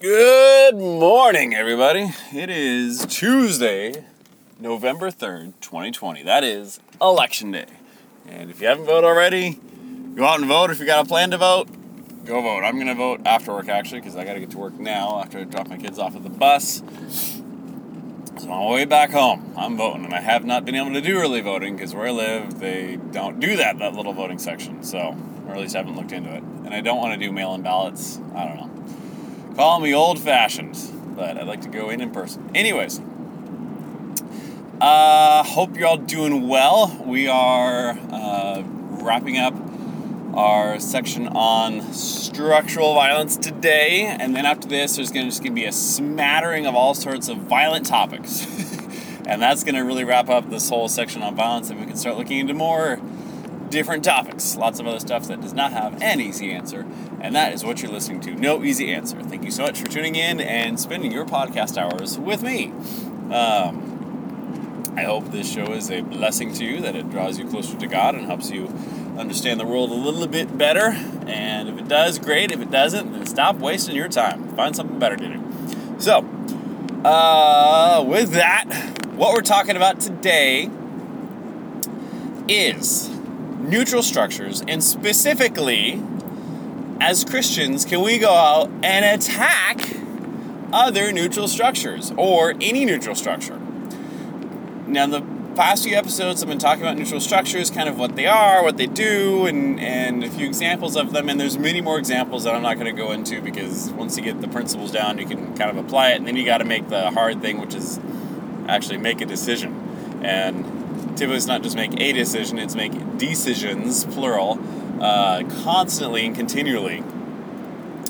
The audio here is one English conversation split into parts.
Good morning, everybody. It is Tuesday, November 3rd, 2020. That is Election Day. And if you haven't voted already, go out and vote. If you got a plan to vote, go vote. I'm going to vote after work, actually, because I got to get to work now after I drop my kids off at the bus. So on my way back home, I'm voting. And I have not been able to do early voting because where I live, they don't do that, that little voting section. So, or at least I haven't looked into it. And I don't want to do mail in ballots. I don't know. Call me old fashioned, but I'd like to go in in person. Anyways, uh, hope you're all doing well. We are uh, wrapping up our section on structural violence today, and then after this, there's gonna just gonna be a smattering of all sorts of violent topics, and that's gonna really wrap up this whole section on violence, and we can start looking into more different topics. Lots of other stuff that does not have an easy answer, and that is what you're listening to. No easy answer. Thank you so much for tuning in and spending your podcast hours with me. Um, I hope this show is a blessing to you, that it draws you closer to God and helps you understand the world a little bit better. And if it does, great. If it doesn't, then stop wasting your time. Find something better to do. So, uh, with that, what we're talking about today is neutral structures, and specifically, as Christians, can we go out and attack other neutral structures or any neutral structure? Now, the past few episodes, I've been talking about neutral structures, kind of what they are, what they do, and, and a few examples of them. And there's many more examples that I'm not going to go into because once you get the principles down, you can kind of apply it, and then you got to make the hard thing, which is actually make a decision. And it's not just make a decision, it's make decisions, plural, uh, constantly and continually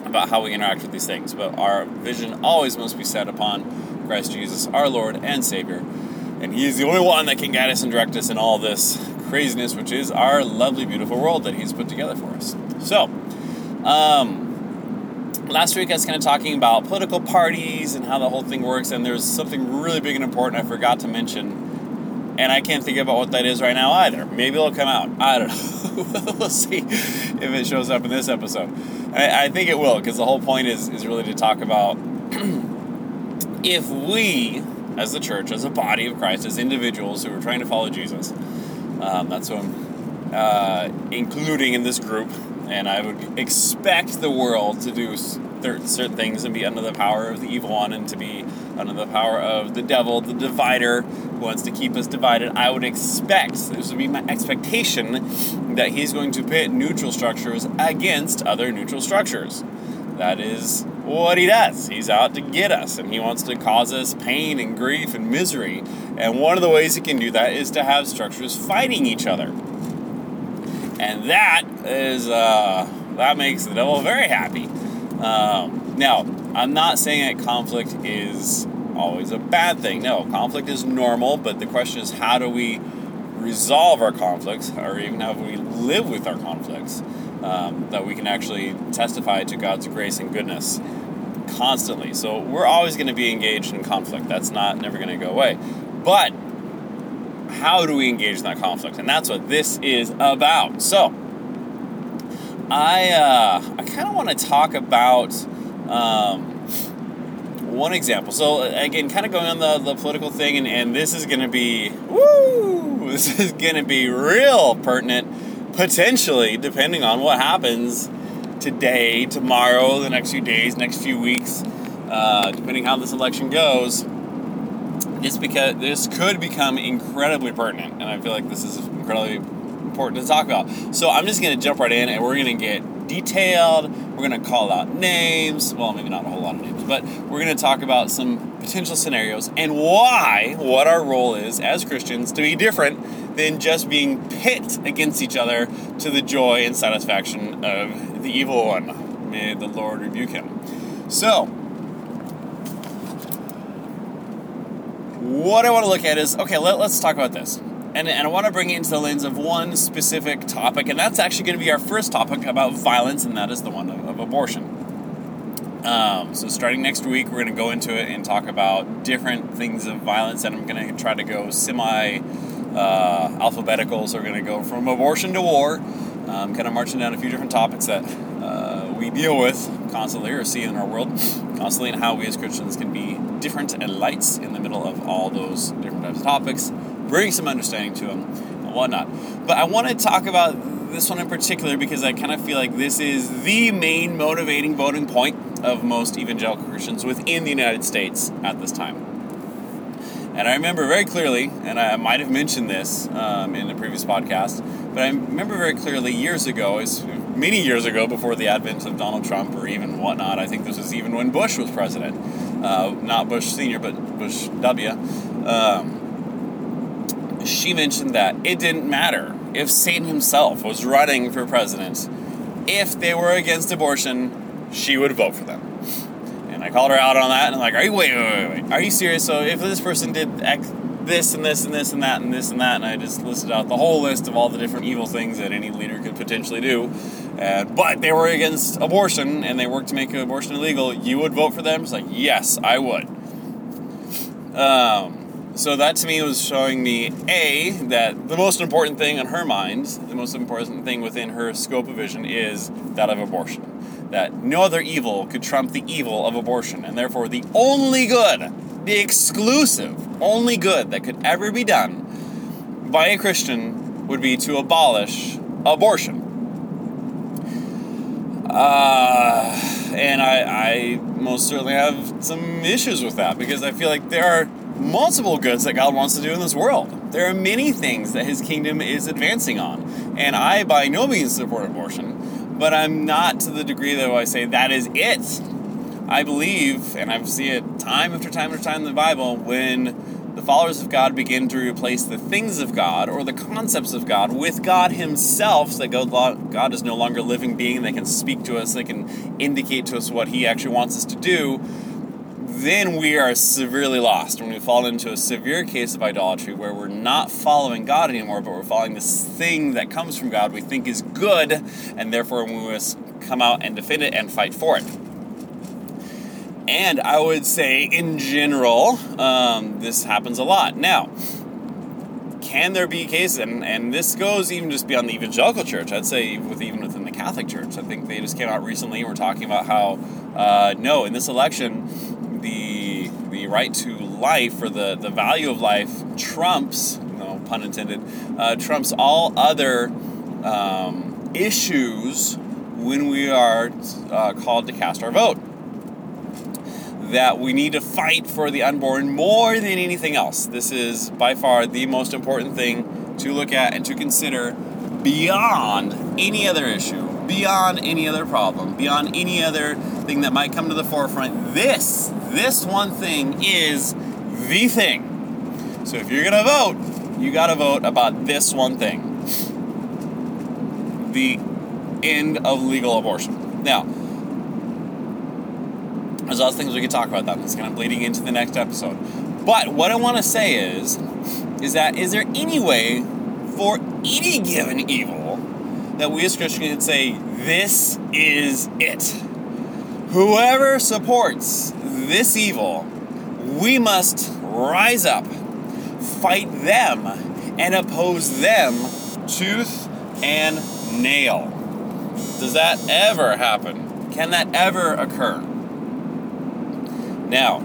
about how we interact with these things. But our vision always must be set upon Christ Jesus, our Lord and Savior. And He is the only one that can guide us and direct us in all this craziness, which is our lovely, beautiful world that He's put together for us. So, um, last week I was kind of talking about political parties and how the whole thing works, and there's something really big and important I forgot to mention and I can't think about what that is right now either. Maybe it'll come out. I don't know. we'll see if it shows up in this episode. I, I think it will, because the whole point is, is really to talk about if we, as the church, as a body of Christ, as individuals who are trying to follow Jesus, um, that's what I'm uh, including in this group, and I would expect the world to do certain things and be under the power of the evil one and to be under the power of the devil, the divider, who wants to keep us divided. I would expect, this would be my expectation, that he's going to pit neutral structures against other neutral structures. That is what he does. He's out to get us and he wants to cause us pain and grief and misery. And one of the ways he can do that is to have structures fighting each other. And that is, uh, that makes the devil very happy. Um, now, I'm not saying that conflict is always a bad thing. No, conflict is normal, but the question is how do we resolve our conflicts, or even how do we live with our conflicts, um, that we can actually testify to God's grace and goodness constantly. So we're always going to be engaged in conflict. That's not never going to go away. But how do we engage in that conflict? And that's what this is about. So I uh, I kind of want to talk about um, one example. So again, kind of going on the, the political thing, and, and this is going to be woo. This is going to be real pertinent, potentially, depending on what happens today, tomorrow, the next few days, next few weeks, uh, depending how this election goes. It's because this could become incredibly pertinent, and I feel like this is incredibly important to talk about. So I'm just going to jump right in and we're going to get detailed. We're going to call out names. Well, maybe not a whole lot of names, but we're going to talk about some potential scenarios and why, what our role is as Christians to be different than just being pit against each other to the joy and satisfaction of the evil one. May the Lord rebuke him. So, what I want to look at is okay, let, us talk about this and, and I want to bring it into the lens of one specific topic, and that's actually going to be our first topic about violence, and that is the one of, of abortion. Um, so, starting next week, we're going to go into it and talk about different things of violence, and I'm going to try to go semi uh, alphabetical. So, we're going to go from abortion to war, um, kind of marching down a few different topics that uh, we deal with constantly, or see in our world constantly, and how we as Christians can be different lights in the middle of all those different types of topics, bring some understanding to them and whatnot. But I want to talk about this one in particular because I kind of feel like this is the main motivating voting point of most evangelical Christians within the United States at this time. And I remember very clearly, and I might have mentioned this um, in a previous podcast, but I remember very clearly years ago, as many years ago before the advent of Donald Trump or even whatnot. I think this was even when Bush was president, uh, not Bush Senior, but Bush W. Um, she mentioned that it didn't matter if Satan himself was running for president, if they were against abortion, she would vote for them. And I called her out on that, and I'm like, "Are you wait, wait, wait, wait? Are you serious? So if this person did X, this and this and this and that and this and that, and I just listed out the whole list of all the different evil things that any leader could potentially do, and but they were against abortion and they worked to make abortion illegal, you would vote for them? It's like, yes, I would. Um, so that to me was showing me a that the most important thing on her mind, the most important thing within her scope of vision is that of abortion. That no other evil could trump the evil of abortion, and therefore the only good, the exclusive, only good that could ever be done by a Christian would be to abolish abortion. Uh, and I, I most certainly have some issues with that because I feel like there are multiple goods that God wants to do in this world. There are many things that His kingdom is advancing on. And I, by no means, support abortion, but I'm not to the degree that I say that is it. I believe, and I see it time after time after time in the Bible, when the followers of God begin to replace the things of God or the concepts of God with God Himself, so that God is no longer a living being that can speak to us, that can indicate to us what He actually wants us to do then we are severely lost when we fall into a severe case of idolatry where we're not following God anymore, but we're following this thing that comes from God we think is good, and therefore we must come out and defend it and fight for it. And I would say, in general, um, this happens a lot. Now, can there be cases, and, and this goes even just beyond the evangelical church, I'd say with even within the Catholic Church. I think they just came out recently and were talking about how, uh, no, in this election, the the right to life or the, the value of life trumps, no pun intended, uh, trumps all other um, issues when we are uh, called to cast our vote. That we need to fight for the unborn more than anything else. This is by far the most important thing to look at and to consider beyond any other issue, beyond any other problem, beyond any other thing that might come to the forefront. This this one thing is the thing. So if you're going to vote, you got to vote about this one thing the end of legal abortion. Now, there's lots of things we could talk about that. That's kind of bleeding into the next episode. But what I want to say is, is that is there any way for any given evil that we as Christians can say this is it? Whoever supports this evil, we must rise up, fight them, and oppose them tooth and nail. Does that ever happen? Can that ever occur? Now,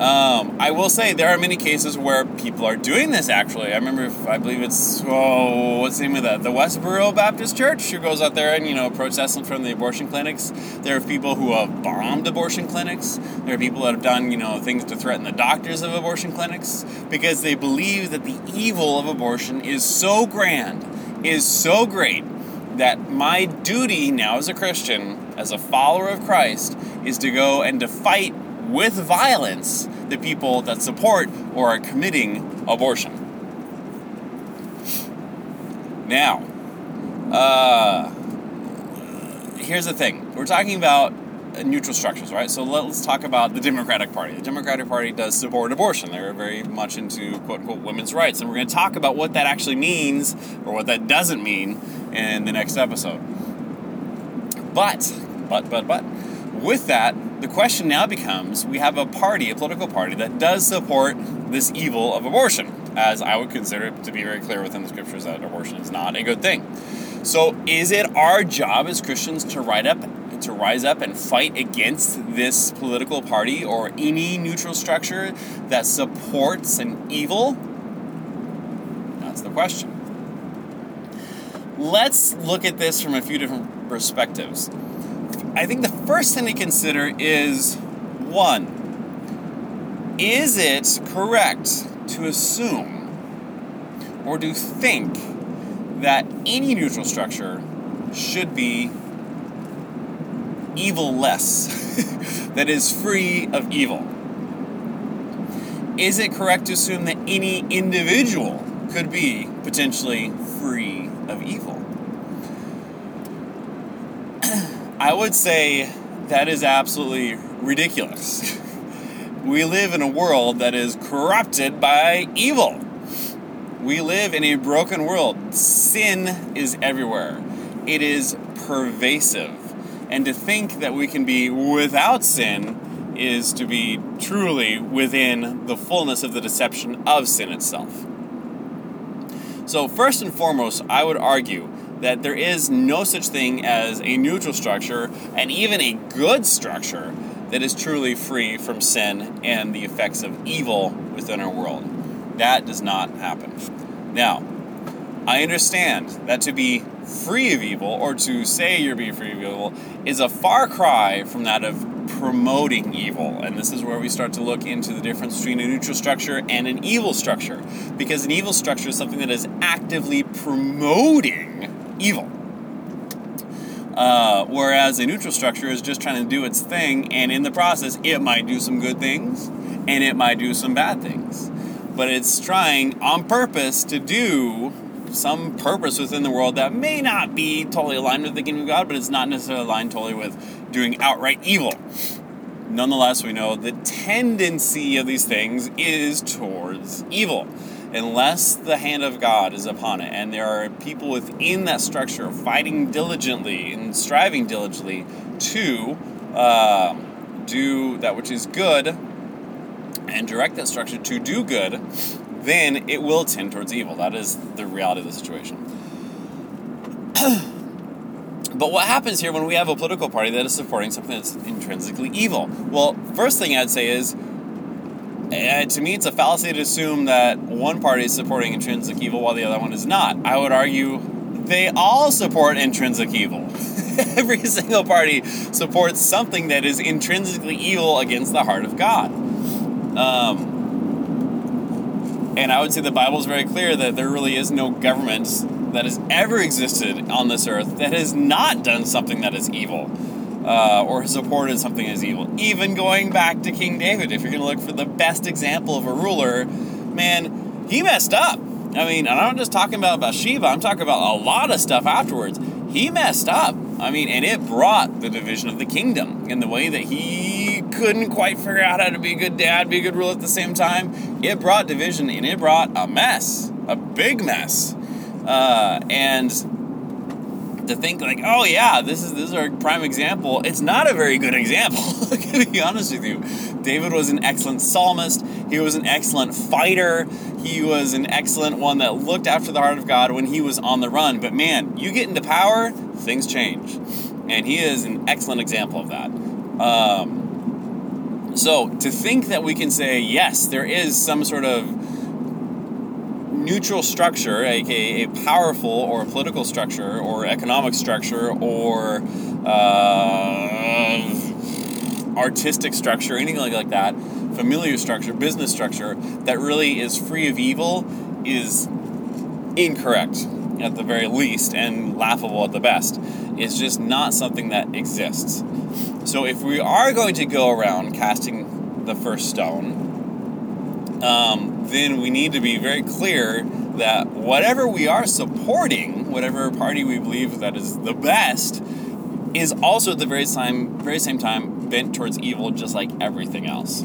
um, I will say there are many cases where people are doing this. Actually, I remember, if, I believe it's oh, what's the name of that? The Westboro Baptist Church, who goes out there and you know protests in front of the abortion clinics. There are people who have bombed abortion clinics. There are people that have done you know things to threaten the doctors of abortion clinics because they believe that the evil of abortion is so grand, is so great that my duty now as a Christian, as a follower of Christ, is to go and to fight with violence the people that support or are committing abortion. Now, uh, here's the thing we're talking about neutral structures, right? So let's talk about the Democratic Party. The Democratic Party does support abortion. They're very much into quote unquote women's rights. And we're going to talk about what that actually means or what that doesn't mean in the next episode. But, but, but, but, with that, the question now becomes we have a party, a political party, that does support this evil of abortion, as I would consider it to be very clear within the scriptures that abortion is not a good thing. So, is it our job as Christians to rise up, to rise up and fight against this political party or any neutral structure that supports an evil? That's the question. Let's look at this from a few different perspectives. I think the first thing to consider is one, is it correct to assume or to think that any neutral structure should be evil less, that is free of evil? Is it correct to assume that any individual could be potentially free of evil? I would say that is absolutely ridiculous. we live in a world that is corrupted by evil. We live in a broken world. Sin is everywhere, it is pervasive. And to think that we can be without sin is to be truly within the fullness of the deception of sin itself. So, first and foremost, I would argue that there is no such thing as a neutral structure and even a good structure that is truly free from sin and the effects of evil within our world. That does not happen. Now, I understand that to be free of evil, or to say you're being free of evil, is a far cry from that of promoting evil. And this is where we start to look into the difference between a neutral structure and an evil structure. Because an evil structure is something that is actively promoting evil. Uh, whereas a neutral structure is just trying to do its thing, and in the process, it might do some good things and it might do some bad things. But it's trying on purpose to do some purpose within the world that may not be totally aligned with the kingdom of God, but it's not necessarily aligned totally with doing outright evil. Nonetheless, we know the tendency of these things is towards evil unless the hand of God is upon it. And there are people within that structure fighting diligently and striving diligently to uh, do that which is good and direct that structure to do good, then it will tend towards evil. That is the reality of the situation. but what happens here when we have a political party that is supporting something that's intrinsically evil? Well, first thing I'd say is and to me, it's a fallacy to assume that one party is supporting intrinsic evil while the other one is not. I would argue they all support intrinsic evil. Every single party supports something that is intrinsically evil against the heart of God. Um, and I would say the Bible is very clear that there really is no government that has ever existed on this earth that has not done something that is evil uh, or supported something as evil. Even going back to King David, if you're going to look for the best example of a ruler, man, he messed up. I mean, and I'm just talking about Bathsheba, I'm talking about a lot of stuff afterwards. He messed up. I mean, and it brought the division of the kingdom in the way that he couldn't quite figure out how to be a good dad, be a good ruler at the same time. It brought division and it brought a mess, a big mess. Uh, and to think like, oh yeah, this is this is our prime example. It's not a very good example. to be honest with you, David was an excellent psalmist. He was an excellent fighter. He was an excellent one that looked after the heart of God when he was on the run. But man, you get into power, things change, and he is an excellent example of that. Um, so to think that we can say yes, there is some sort of neutral structure, aka a powerful or political structure or economic structure or uh, artistic structure, anything like, that, familiar structure, business structure that really is free of evil is incorrect at the very least and laughable at the best. It's just not something that exists. So if we are going to go around casting the first stone, um, then we need to be very clear that whatever we are supporting, whatever party we believe that is the best, is also at the very same very same time bent towards evil, just like everything else.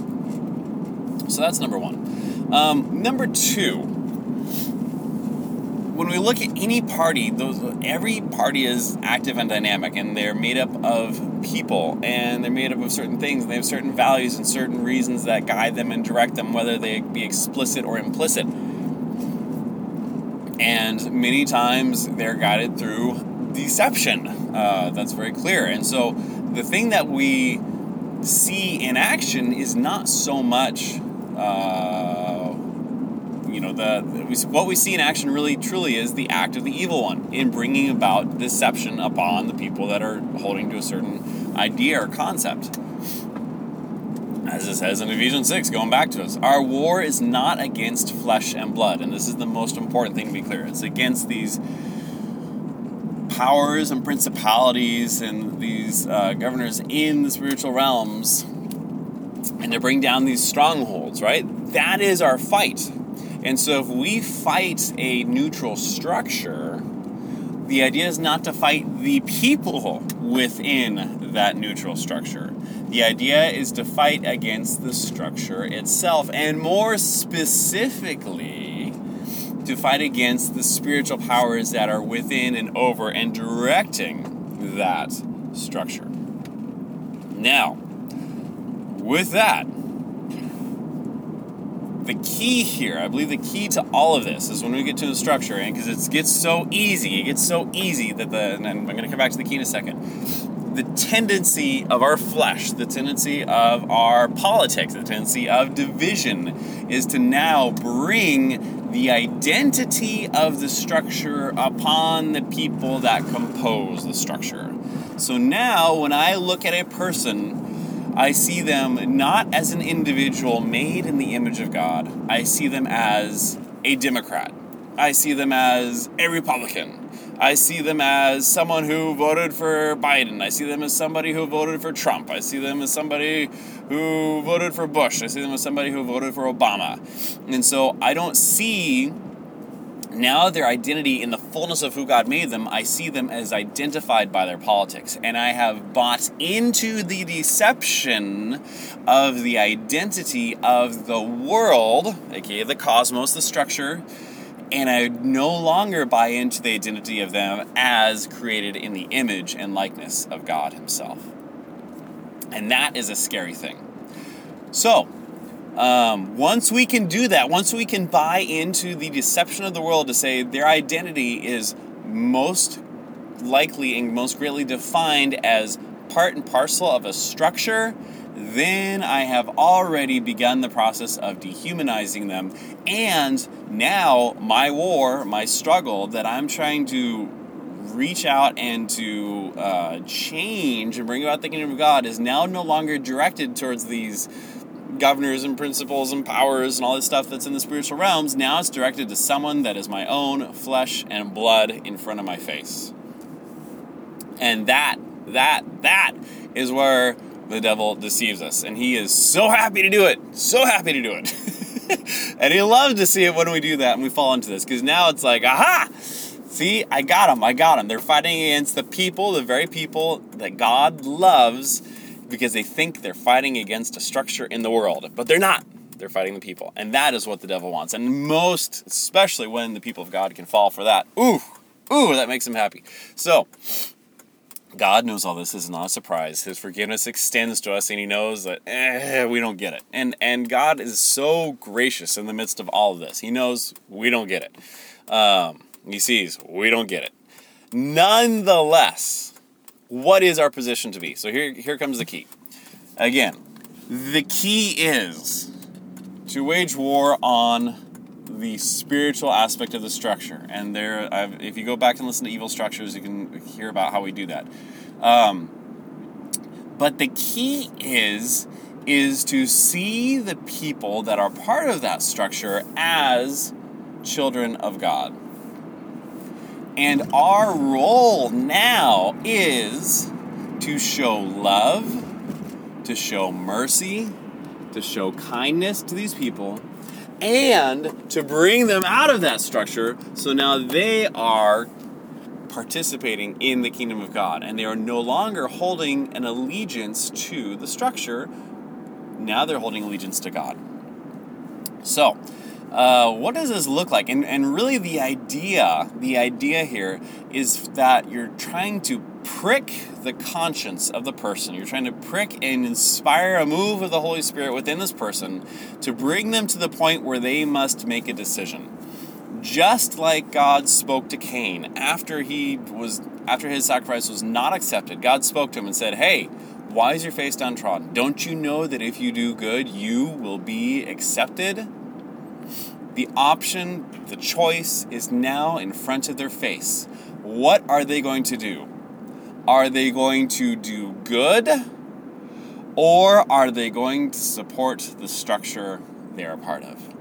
So that's number one. Um, number two when we look at any party, those every party is active and dynamic, and they're made up of people, and they're made up of certain things, and they have certain values and certain reasons that guide them and direct them, whether they be explicit or implicit. And many times they're guided through deception. Uh, that's very clear, and so the thing that we see in action is not so much. Uh, you know the what we see in action really truly is the act of the evil one in bringing about deception upon the people that are holding to a certain idea or concept as it says in Ephesians 6, going back to us, our war is not against flesh and blood. And this is the most important thing to be clear. It's against these powers and principalities and these uh, governors in the spiritual realms and to bring down these strongholds, right? That is our fight. And so if we fight a neutral structure, the idea is not to fight the people within that neutral structure. The idea is to fight against the structure itself, and more specifically, to fight against the spiritual powers that are within and over and directing that structure. Now, with that, the key here, I believe the key to all of this is when we get to the structure, and because it gets so easy, it gets so easy that the, and I'm going to come back to the key in a second. The tendency of our flesh, the tendency of our politics, the tendency of division is to now bring the identity of the structure upon the people that compose the structure. So now, when I look at a person I see them not as an individual made in the image of God. I see them as a Democrat. I see them as a Republican. I see them as someone who voted for Biden. I see them as somebody who voted for Trump. I see them as somebody who voted for Bush. I see them as somebody who voted for Obama. And so I don't see now their identity in the fullness of who God made them, I see them as identified by their politics. And I have bought into the deception of the identity of the world, aka the cosmos, the structure, and I no longer buy into the identity of them as created in the image and likeness of God Himself. And that is a scary thing. So, um, once we can do that, once we can buy into the deception of the world to say their identity is most likely and most greatly defined as part and parcel of a structure, then I have already begun the process of dehumanizing them. And now, my war, my struggle that I'm trying to reach out and to uh, change and bring about the kingdom of God is now no longer directed towards these governors and principles and powers and all this stuff that's in the spiritual realms. Now it's directed to someone that is my own flesh and blood in front of my face. And that, that, that is where the devil deceives us. And he is so happy to do it. So happy to do it. and he loves to see it when we do that and we fall into this. Because now it's like, aha! See, I got them. I got them. They're fighting against the people, the very people that God loves because they think they're fighting against a structure in the world, but they're not. They're fighting the people. And that is what the devil wants. And most, especially when the people of God can fall for that. Ooh, ooh, that makes him happy. So, God knows all this. this is not a surprise. His forgiveness extends to us, and He knows that eh, we don't get it. And and God is so gracious in the midst of all of this. He knows we don't get it. Um, he sees we don't get it. Nonetheless, what is our position to be? So here, here comes the key. Again, the key is to wage war on the spiritual aspect of the structure. And there, I've, if you go back and listen to evil structures, you can hear about how we do that. Um, but the key is is to see the people that are part of that structure as children of God. And our role now is to show love, to show mercy, to show kindness to these people, and to bring them out of that structure so now they are participating in the kingdom of God and they are no longer holding an allegiance to the structure. Now they're holding allegiance to God. So, uh, what does this look like? And, and really, the idea, the idea here is that you're trying to prick the conscience of the person. You're trying to prick and inspire a move of the Holy Spirit within this person to bring them to the point where they must make a decision. just like God spoke to Cain after he was after his sacrifice was not accepted. God spoke to him and said, "Hey, why is your face downtrodden? Don't you know that if you do good, you will be accepted?" The option, the choice is now in front of their face. What are they going to do? Are they going to do good? Or are they going to support the structure they're a part of?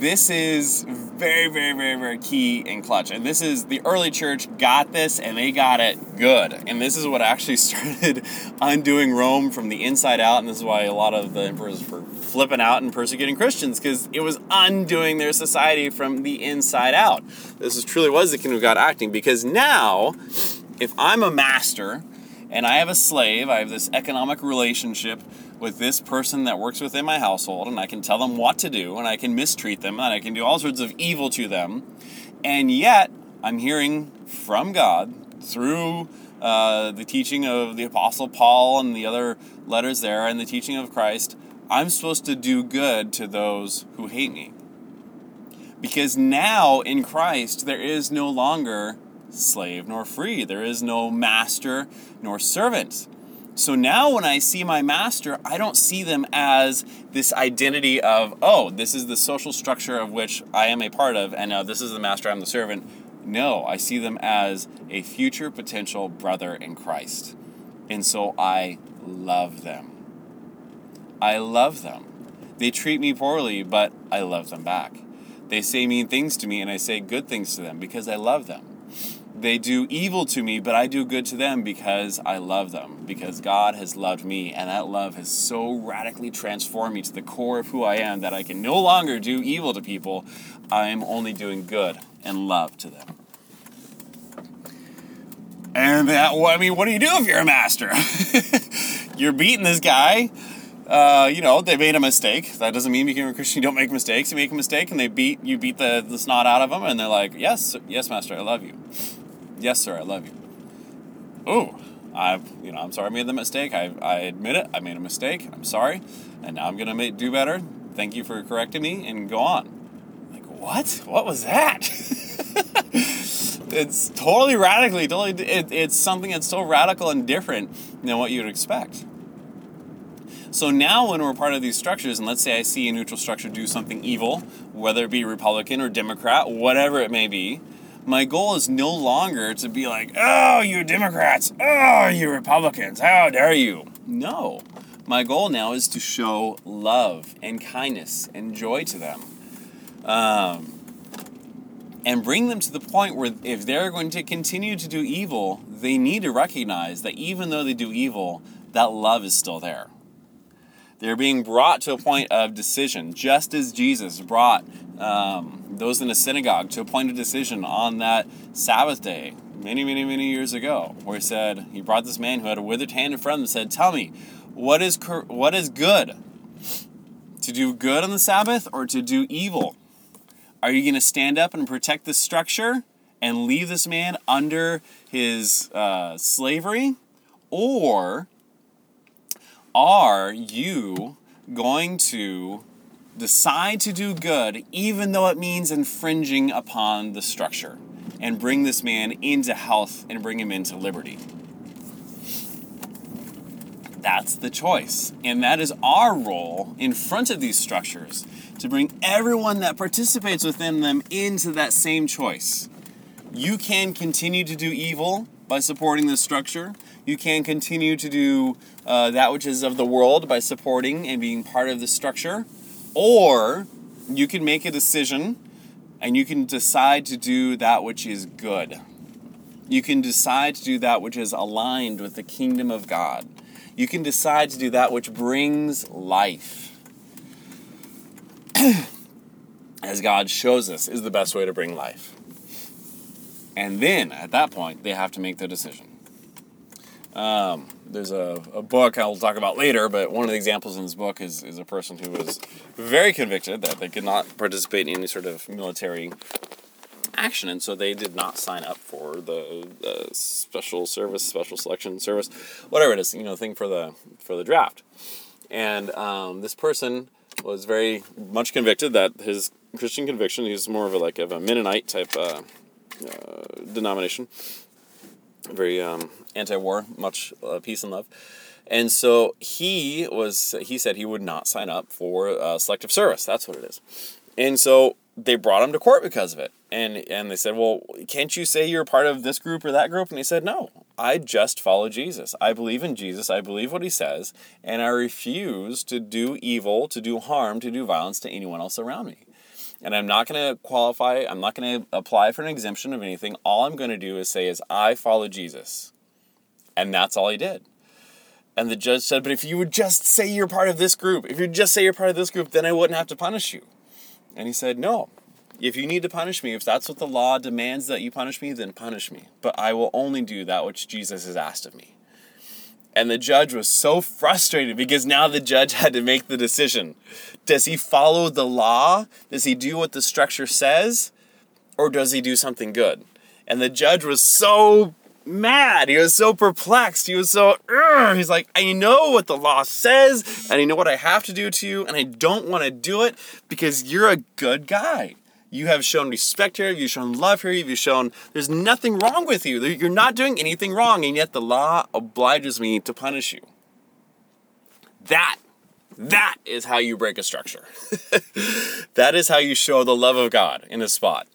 This is very, very, very, very key and clutch. And this is the early church got this and they got it good. And this is what actually started undoing Rome from the inside out. And this is why a lot of the emperors were flipping out and persecuting Christians because it was undoing their society from the inside out. This is, truly was the kingdom of God acting because now, if I'm a master and I have a slave, I have this economic relationship with this person that works within my household, and I can tell them what to do, and I can mistreat them, and I can do all sorts of evil to them. And yet, I'm hearing from God through uh, the teaching of the Apostle Paul and the other letters there, and the teaching of Christ, I'm supposed to do good to those who hate me. Because now in Christ, there is no longer slave nor free, there is no master nor servant so now when I see my master, I don't see them as this identity of, oh, this is the social structure of which I am a part of, and now this is the master, I'm the servant. No, I see them as a future potential brother in Christ. And so I love them. I love them. They treat me poorly, but I love them back. They say mean things to me, and I say good things to them because I love them. They do evil to me, but I do good to them because I love them, because God has loved me, and that love has so radically transformed me to the core of who I am that I can no longer do evil to people. I am only doing good and love to them. And that, well, I mean, what do you do if you're a master? you're beating this guy. Uh, you know, they made a mistake. That doesn't mean becoming a Christian you don't make mistakes. You make a mistake and they beat you beat the, the snot out of them and they're like, Yes, yes, master, I love you. Yes, sir, I love you. Oh, I've, you know, I'm sorry I made the mistake. I, I admit it. I made a mistake. I'm sorry. And now I'm going to make do better. Thank you for correcting me and go on. Like, what? What was that? it's totally radically, totally, it, it's something that's so radical and different than what you'd expect. So now, when we're part of these structures, and let's say I see a neutral structure do something evil, whether it be Republican or Democrat, whatever it may be, my goal is no longer to be like, oh, you Democrats, oh, you Republicans, how dare you. No. My goal now is to show love and kindness and joy to them. Um, and bring them to the point where if they're going to continue to do evil, they need to recognize that even though they do evil, that love is still there. They're being brought to a point of decision, just as Jesus brought um, those in the synagogue to a point of decision on that Sabbath day many, many, many years ago, where he said, He brought this man who had a withered hand in front of him and said, Tell me, what is, what is good? To do good on the Sabbath or to do evil? Are you going to stand up and protect this structure and leave this man under his uh, slavery? Or are you going to decide to do good even though it means infringing upon the structure and bring this man into health and bring him into liberty? That's the choice. And that is our role in front of these structures to bring everyone that participates within them into that same choice. You can continue to do evil by supporting this structure. You can continue to do uh, that which is of the world by supporting and being part of the structure. Or you can make a decision and you can decide to do that which is good. You can decide to do that which is aligned with the kingdom of God. You can decide to do that which brings life. As God shows us, is the best way to bring life. And then at that point, they have to make the decision. Um, there's a, a book I'll talk about later, but one of the examples in this book is, is a person who was very convicted that they could not participate in any sort of military action, and so they did not sign up for the, special service, special selection service, whatever it is, you know, thing for the for the draft. And um, this person was very much convicted that his Christian conviction. He's more of a like of a Mennonite type uh, uh, denomination. Very um, anti-war, much uh, peace and love. And so he was. He said he would not sign up for uh, selective service. That's what it is. And so they brought him to court because of it. And and they said, "Well, can't you say you're part of this group or that group?" And he said, "No. I just follow Jesus. I believe in Jesus. I believe what he says, and I refuse to do evil, to do harm, to do violence to anyone else around me." And I'm not going to qualify, I'm not going to apply for an exemption of anything. All I'm going to do is say is I follow Jesus. And that's all he did. And the judge said, "But if you would just say you're part of this group, if you just say you're part of this group, then I wouldn't have to punish you." And he said, No. If you need to punish me, if that's what the law demands that you punish me, then punish me. But I will only do that which Jesus has asked of me. And the judge was so frustrated because now the judge had to make the decision. Does he follow the law? Does he do what the structure says? Or does he do something good? And the judge was so mad. He was so perplexed. He was so, he's like, I know what the law says, and I know what I have to do to you, and I don't want to do it because you're a good guy. You have shown respect here, you've shown love here, you've shown there's nothing wrong with you. You're not doing anything wrong, and yet the law obliges me to punish you. That, that is how you break a structure. that is how you show the love of God in a spot.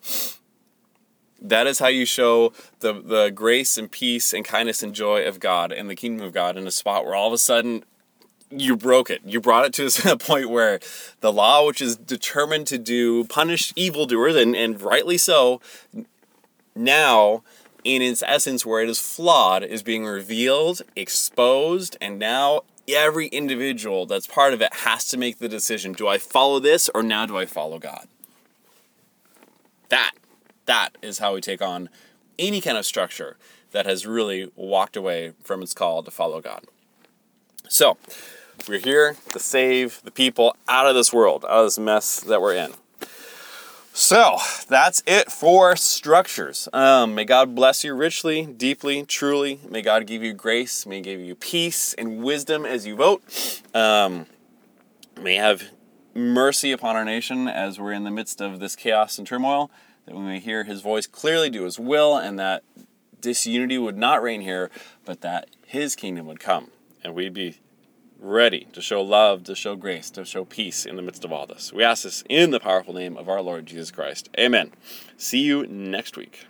That is how you show the, the grace and peace and kindness and joy of God and the kingdom of God in a spot where all of a sudden you broke it. You brought it to a point where the law, which is determined to do punish evildoers, and, and rightly so, now in its essence, where it is flawed, is being revealed, exposed, and now every individual that's part of it has to make the decision do I follow this or now do I follow God? That that is how we take on any kind of structure that has really walked away from its call to follow God. So, we're here to save the people out of this world, out of this mess that we're in. So, that's it for structures. Um, may God bless you richly, deeply, truly. May God give you grace. May give you peace and wisdom as you vote. Um, may have mercy upon our nation as we're in the midst of this chaos and turmoil that we may hear his voice clearly, do his will, and that disunity would not reign here, but that his kingdom would come. And we'd be ready to show love, to show grace, to show peace in the midst of all this. We ask this in the powerful name of our Lord Jesus Christ. Amen. See you next week.